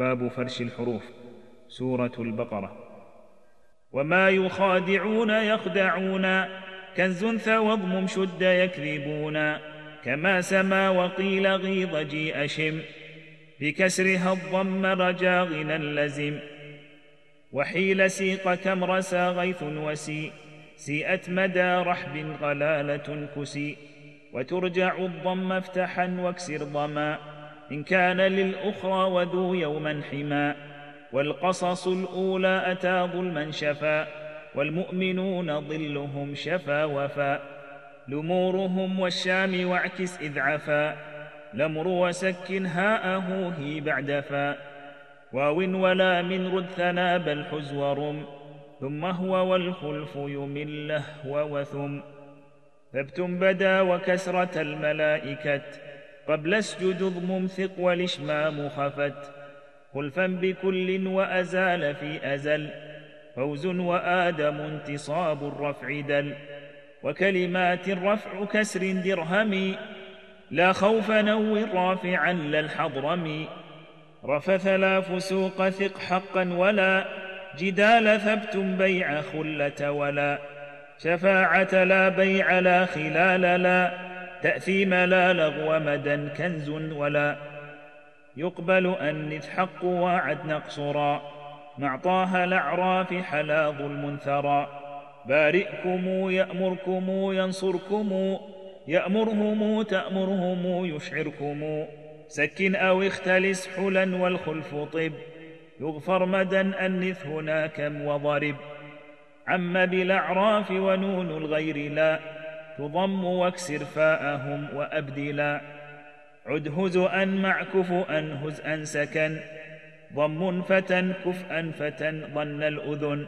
باب فرش الحروف. سورة البقرة. وما يخادعون يخدعون. كنز ثوضم شد يكذبون. كما سما وقيل غيظ جيء شم. بكسرها الضم رجا غنى لزم وحيل سيق كم رسى غيث وسي. سيئت مدى رحب غلالة كسي. وترجع الضم افتحا واكسر ضما. إن كان للأخرى وذو يوما حما. والقصص الأولى أتى ظلما شفا والمؤمنون ظلهم شفا وفا. لمورهم والشام واعكس إذ عفا. لمر وسكن هاءه هي بعد فا. واو ولا من رد ثنا بل حز ورم ثم هو والخلف يمل لهو وثم. ثبت بدا وكسرة الملائكة. قبل اسجد ضمم ثق والإشمام خفت. خلفا بكل وأزال في أزل. فوز وآدم انتصاب الرفع دل. وكلمات الرفع كسر درهم. لا خوف نور رافعا للحضرم رفث لا فسوق ثق حقا ولا. جدال ثبت بيع خلة ولا. شفاعة لا بيع لا خلال لا. تأثيم لا لغو مدى كنز ولا يقبل أنث حق وعد نقصرا. مع طه الأعراف حلا ظلم ثرى بارئكم يأمركم ينصركم يأمرهم تأمرهم يشعركم. سكن أو اختلس حلا والخلف طب. يغفر مدى أنث هناك وضرب. عم بالأعراف ونون الغير لا. تضم واكسر فاءهم وأبدلا. عد هزؤا مع كفؤا هزءا سكن. ضم فتى كفءا فتى ظن الأذن.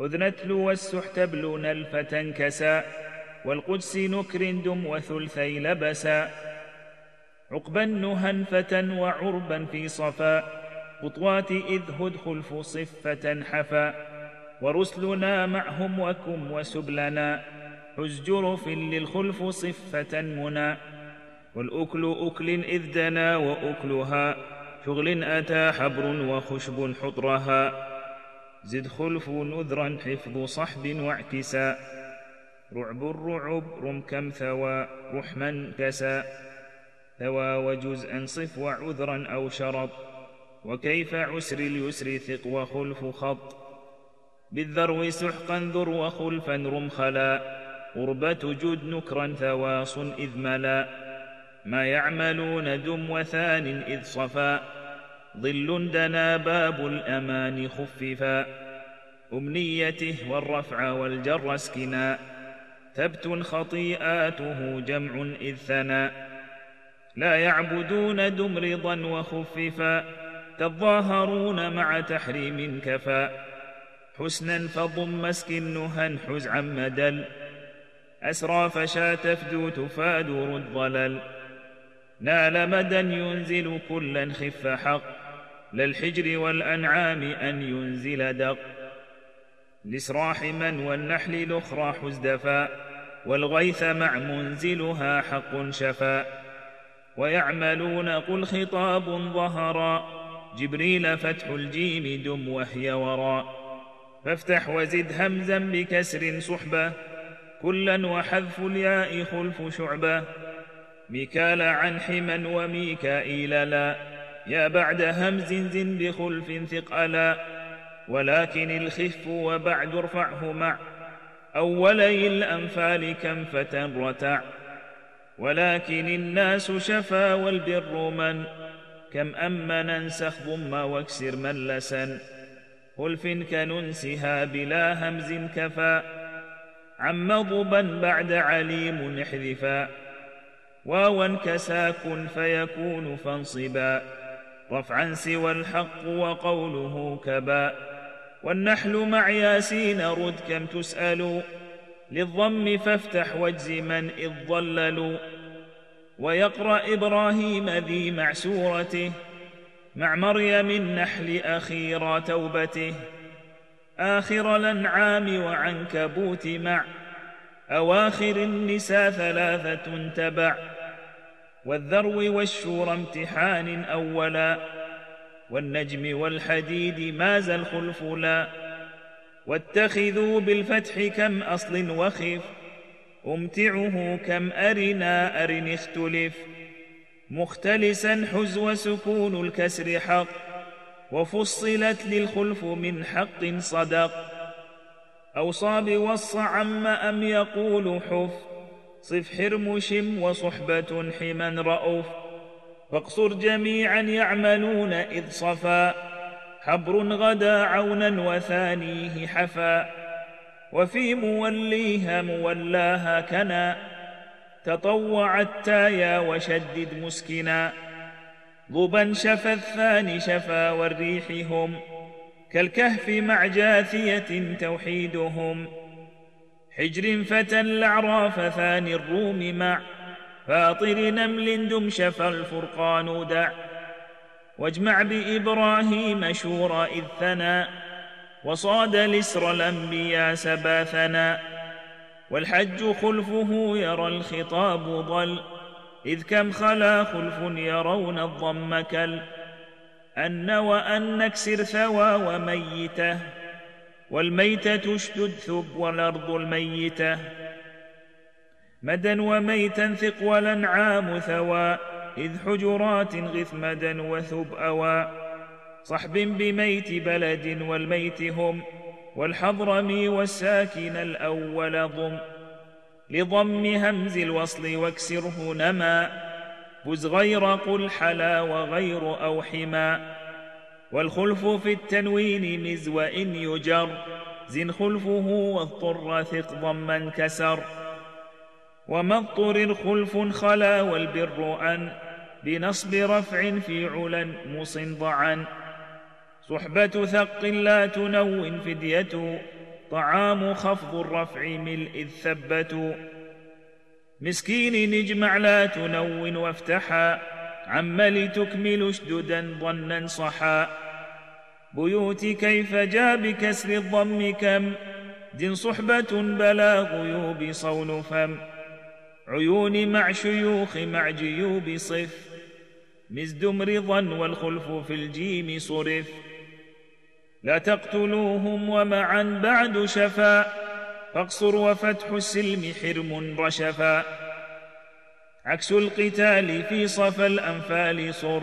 أذنتل والسحت بلون الفتى كسا. والقدس نكر دم وثلثي لبسا. عقبا نهى فتى وعربا في صفا. خطوات إذ هد خلف صفة حفا. ورسلنا معهم وكم وسبلنا. حز جرف للخلف صفة منى والأكل أكل إذ دنا وأكلها. شغل أتى حبر وخشب حطرها. زد خلف نذرا حفظ صحب واعكسا رعب الرعب رم كم ثوى رحما كسا. ثوى وجزءا صف وعذرا أو شرط. وكيف عسر اليسر ثق وخلف خط. بالذرو سحقا ذر وخلفا رم خلا. قربة جد نكرا ثواص إذ ملا. ما يعملون دم وثان إذ صفا. ظل دنا باب الأمان خففا. أمنيته والرفع والجر اسكنا. ثبت خطيئاته جمع إذ ثنا. لا يعبدون دم رضا وخففا. تظاهرون مع تحريم كفى حسنا فضم مسكن نهى حز عم مدل. أسرى فشا تفدو تفاد رد ضلل نال مدى ينزل كلا خف حق. للحجر والأنعام أن ينزل دق. لسراح من والنحل الأخرى حزدفا والغيث مع منزلها حق شفا. ويعملون قل خطاب ظهرا. جبريل فتح الجيم دم وهي وراء فافتح وزد همزا بكسر صحبة. كلا وحذف الياء خلف شعبة. ميكال عن حما وميكائيل لا. يا بعد همز زن بخلف ثقلا ولكن الخف وبعد ارفعه مع. أولي الأنفال كم فتى رتع. ولكن الناس شفا والبر من. كم أما ننسخ ضم واكسر ملسا. خلف كننسها بلا همز كفى عم ضبا بعد عليم احذفا. واوا كساك فيكون فانصبا. رفعا سوى الحق وقوله كبا. والنحل مع ياسين رد كم تسأل. للضم فافتح واجزما إذ ضللوا ويقرأ إبراهيم ذي مع سورته مع مريم النحل أخيرا توبته. آخر الأنعام وعنكبوت مع أواخر النساء ثلاثة تبع والذرو والشور امتحان أولا والنجم والحديد ماز الخلف لا واتخذوا بالفتح كم أصل وخف أمتعه كم أرنا أرن اختلف مختلسا حزو سكون الكسر حق وفصلت للخلف من حق صدق. أوصى بوص عم أم يقول حف. صف حرم شم وصحبة حما رأوف فاقصر جميعا يعملون إذ صفا. حبر غدا عونا وثانيه حفا. وفي موليها مولاها كنا. تطوع التايا وشدد مسكنا. ضبا شفى الثاني شفا والريح هم كالكهف مع جاثية توحيدهم حجر فتى الأعراف ثاني الروم مع فاطر نمل دم شفى الفرقان دع واجمع بإبراهيم شورى إذ ثنى وصاد لسر الأنبياء سباثنا والحج خلفه يرى الخطاب ضل إذ كم خلا خلف يرون الضم كل أن وأن نكسر ثوى وميتة والميتة اشدد ثب والأرض الميتة مدا وميتا ثق والأنعام ثوى إذ حجرات غث مدا وثب أوى صحب بميت بلد والميت هم والحضرمي والساكن الأول ضم لضم همز الوصل واكسره نما فز غير قل حلا وغير أو حما والخلف في التنوين مز وإن يجر زن خلفه واضطر ثق ضما كسر. وما اضطر خلف خلا والبر أن بنصب رفع في علا مصنضعا صحبة ثق لا تنون فدية طعام خفض الرفع ملء الثبة مسكين نجمع لا تنون وافتحا. عم لتكمل اشددا ظنا صحا. بيوت كيف جاء بكسر الضم كم؟ دن صحبة بلا غيوب صون فم. عيون مع شيوخ مع جيوب صف. مزدم رضا والخلف في الجيم صرف. لا تقتلوهم ومعا بعد شفا. فاقصر وفتح السلم حرم رشفا. عكس القتال في صفى الأنفال صر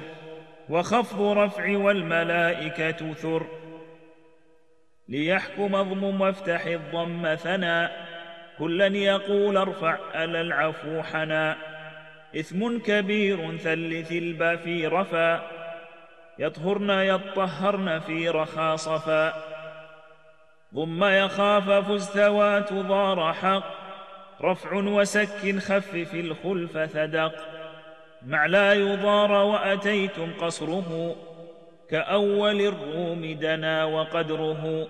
وخفض رفع والملائكة ثر. ليحكم اضمم وافتح الضم ثنا. كلا يقول ارفع ألا العفو حنا. إثم كبير ثلث البا في رفا. يطهرن يطهرن في رخا صفا ضم يخاف فزتوات ضار حق. رفع وسك خفف الخلف ثدق. مع لا يضار وأتيتم قصره. كأول الروم دنا وقدره.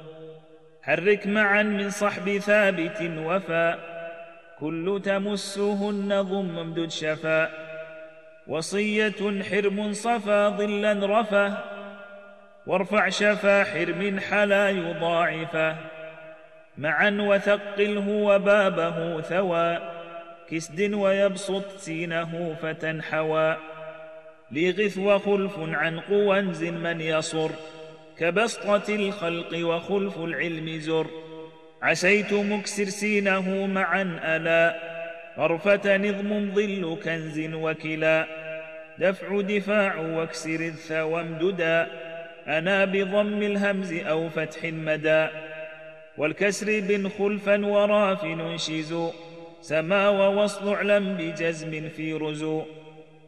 حرك معا من صحب ثابت وفا كل تمسهن ضم امدد شفا. وصية حرم صفا ظلا رفه وارفع شفا حرم حلا يضاعفه معا وثقله وبابه ثوى كسد ويبسط سينه فتنحوى. لغث وخلف عن قوى من يصر كبسطة الخلق وخلف العلم زر. عسيت مكسر سينه معا ألا غرفة نظم ظل كنز وكلا. دفع دفاع واكسر الثوى امددا أنا بضم الهمز أو فتح مدى والكسر بن خلفا وراف ننشز سما ووصل اعلم بجزم في رزو.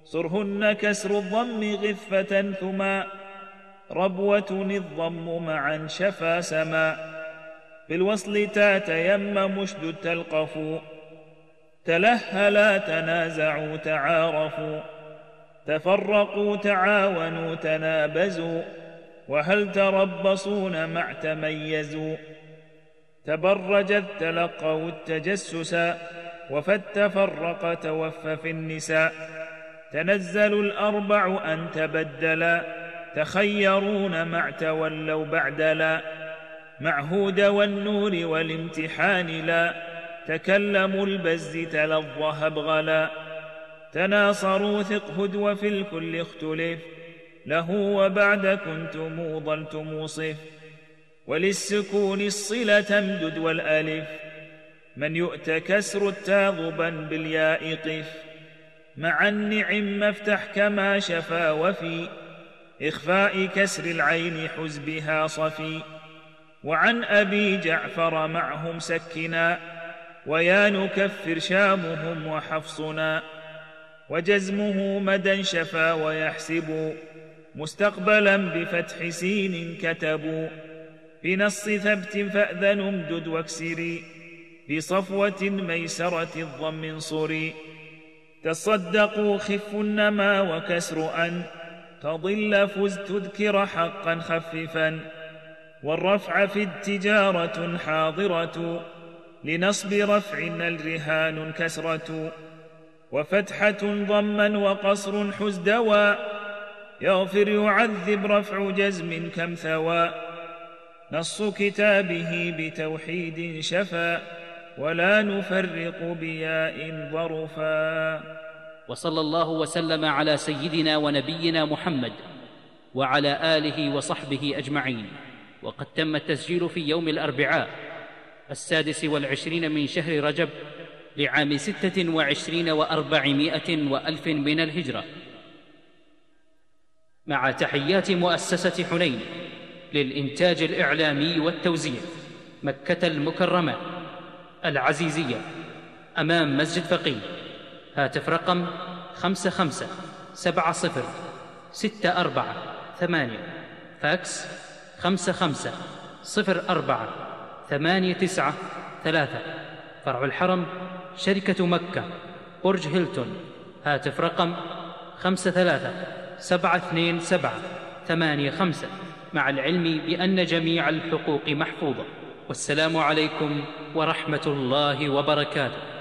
صرهن كسر الضم غفة ثما. ربوة الضم معا شفا سما. بالوصل تاتيم مشد تلقف تلهلا تنازعوا تعارفوا. تفرقوا تعاونوا تنابزوا. وهل تربصون مع تميزوا؟ تبرجت تلقوا التجسسا وفد تفرق توف في النساء. تنزل الأربع أن تبدلا. تخيرون مع تولوا بعد لا معهود والنور والامتحان لا. تكلموا البز تلظى هبغلا تناصروا ثق هدو في الكل اختلف. له وبعد كنتم ظلتم صف وللسكون الصلة تمدد والألف. من يؤت كسر التاغبا بالياء قف. مع النعم افتح كما شفا وفي. إخفاء كسر العين حز بها صفي. وعن أبي جعفر معهم سكنا. ويا نكفر شامهم وحفصنا وجزمه مدى شفا ويحسب مستقبلا بفتح سين كتبوا بنص ثبت فأذن امدد واكسري بصفوة ميسرة الضم انصري تصدقوا خف النما وكسر أن تضل فز تذكر حقا خففا والرفع في التجارة حاضرة لنصب رفع الرهان كسرة وفتحة ضما وقصر حزدوا يغفر يعذب رفع جزم كم ثوى. نص كتابه بتوحيد شفا ولا نفرق بياء ظرفا وصلى الله وسلم على سيدنا ونبينا محمد وعلى آله وصحبه أجمعين. وقد تم التسجيل في يوم الأربعاء. السادس والعشرين من شهر رجب لعام ستة وعشرين وأربعمائة وألف من الهجرة. مع تحيات مؤسسة حنين للإنتاج الإعلامي والتوزيع مكة المكرمة العزيزية أمام مسجد فقيه. هاتف رقم خمسة خمسة سبعة صفر ستة أربعة ثمانية. فاكس خمسة خمسة صفر أربعة. ثمانية تسعة ثلاثة. فرع الحرم شركة مكة برج هيلتون. هاتف رقم خمسة ثلاثة سبعة اثنين سبعة ثمانية خمسة. مع العلم بأن جميع الحقوق محفوظة. والسلام عليكم ورحمة الله وبركاته.